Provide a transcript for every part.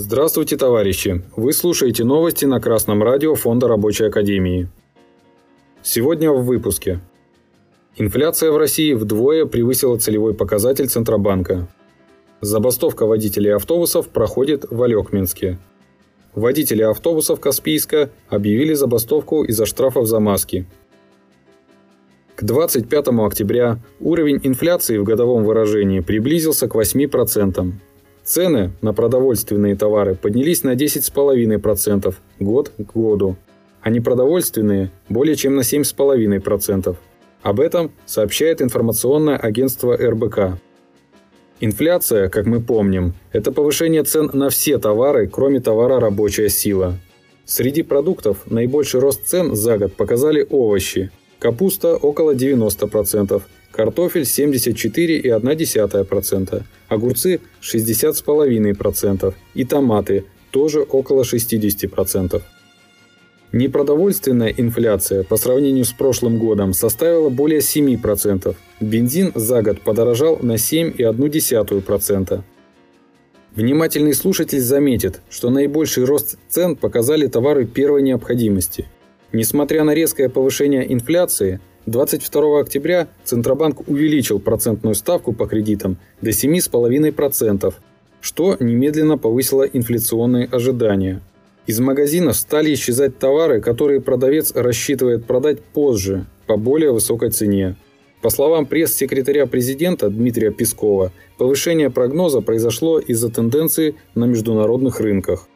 Здравствуйте, товарищи! Вы слушаете новости на Красном радио Фонда Рабочей Академии. Сегодня в выпуске. Инфляция в России вдвое превысила целевой показатель Центробанка. Забастовка водителей автобусов проходит в Алекминске. Водители автобусов Каспийска объявили забастовку из-за штрафов за маски. К 25 октября уровень инфляции в годовом выражении приблизился к 8%. Цены на продовольственные товары поднялись на 10,5% год к году, а непродовольственные – более чем на 7,5%. Об этом сообщает информационное агентство РБК. Инфляция, как мы помним, это повышение цен на все товары, кроме товара «рабочая сила». Среди продуктов наибольший рост цен за год показали овощи – Капуста около 90%, картофель 74,1%, огурцы 60,5% и томаты тоже около 60%. Непродовольственная инфляция по сравнению с прошлым годом составила более 7%. Бензин за год подорожал на 7,1%. Внимательный слушатель заметит, что наибольший рост цен показали товары первой необходимости – Несмотря на резкое повышение инфляции, 22 октября Центробанк увеличил процентную ставку по кредитам до 7,5%, что немедленно повысило инфляционные ожидания. Из магазинов стали исчезать товары, которые продавец рассчитывает продать позже, по более высокой цене. По словам пресс-секретаря президента Дмитрия Пескова, повышение прогноза произошло из-за тенденции на международных рынках.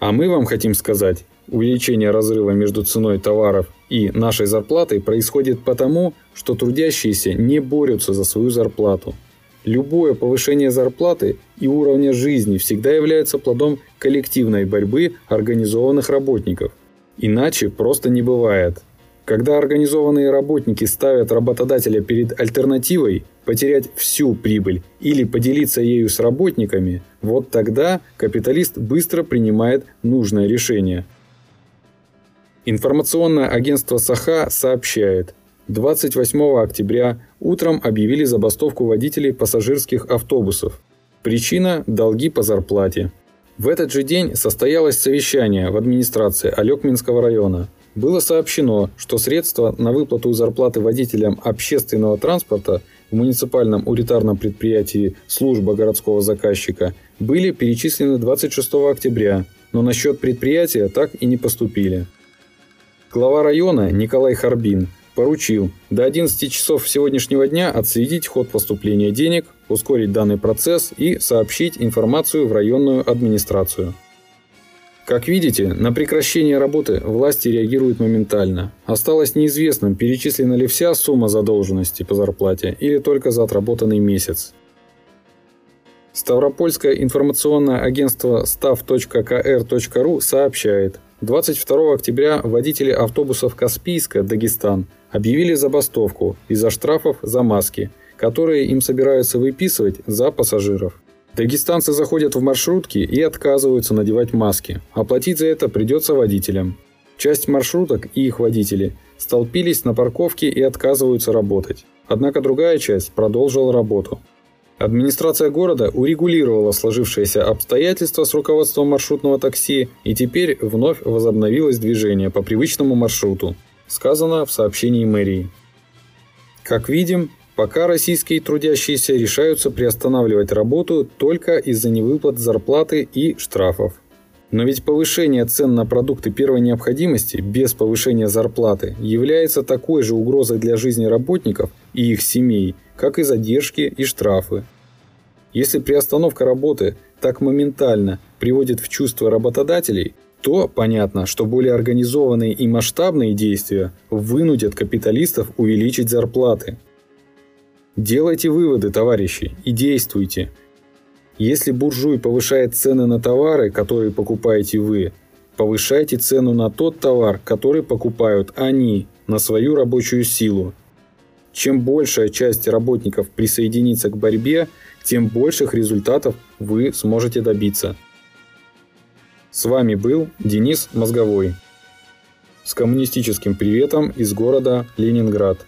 А мы вам хотим сказать, увеличение разрыва между ценой товаров и нашей зарплатой происходит потому, что трудящиеся не борются за свою зарплату. Любое повышение зарплаты и уровня жизни всегда является плодом коллективной борьбы организованных работников. Иначе просто не бывает. Когда организованные работники ставят работодателя перед альтернативой потерять всю прибыль или поделиться ею с работниками, вот тогда капиталист быстро принимает нужное решение – Информационное агентство «Саха» сообщает, 28 октября утром объявили забастовку водителей пассажирских автобусов. Причина – долги по зарплате. В этот же день состоялось совещание в администрации Алекминского района. Было сообщено, что средства на выплату зарплаты водителям общественного транспорта в муниципальном унитарном предприятии «Служба городского заказчика» были перечислены 26 октября, но на счет предприятия так и не поступили. Глава района Николай Харбин поручил до 11 часов сегодняшнего дня отследить ход поступления денег, ускорить данный процесс и сообщить информацию в районную администрацию. Как видите, на прекращение работы власти реагируют моментально. Осталось неизвестным, перечислена ли вся сумма задолженности по зарплате или только за отработанный месяц. Ставропольское информационное агентство stav.kr.ru сообщает – 22 октября водители автобусов Каспийска, Дагестан, объявили забастовку из-за штрафов за маски, которые им собираются выписывать за пассажиров. Дагестанцы заходят в маршрутки и отказываются надевать маски. Оплатить за это придется водителям. Часть маршруток и их водители столпились на парковке и отказываются работать. Однако другая часть продолжила работу. Администрация города урегулировала сложившиеся обстоятельства с руководством маршрутного такси и теперь вновь возобновилось движение по привычному маршруту, сказано в сообщении мэрии. Как видим, пока российские трудящиеся решаются приостанавливать работу только из-за невыплат зарплаты и штрафов. Но ведь повышение цен на продукты первой необходимости без повышения зарплаты является такой же угрозой для жизни работников и их семей, как и задержки и штрафы. Если приостановка работы так моментально приводит в чувство работодателей, то понятно, что более организованные и масштабные действия вынудят капиталистов увеличить зарплаты. Делайте выводы, товарищи, и действуйте. Если буржуй повышает цены на товары, которые покупаете вы, повышайте цену на тот товар, который покупают они, на свою рабочую силу. Чем большая часть работников присоединится к борьбе, тем больших результатов вы сможете добиться. С вами был Денис Мозговой. С коммунистическим приветом из города Ленинград.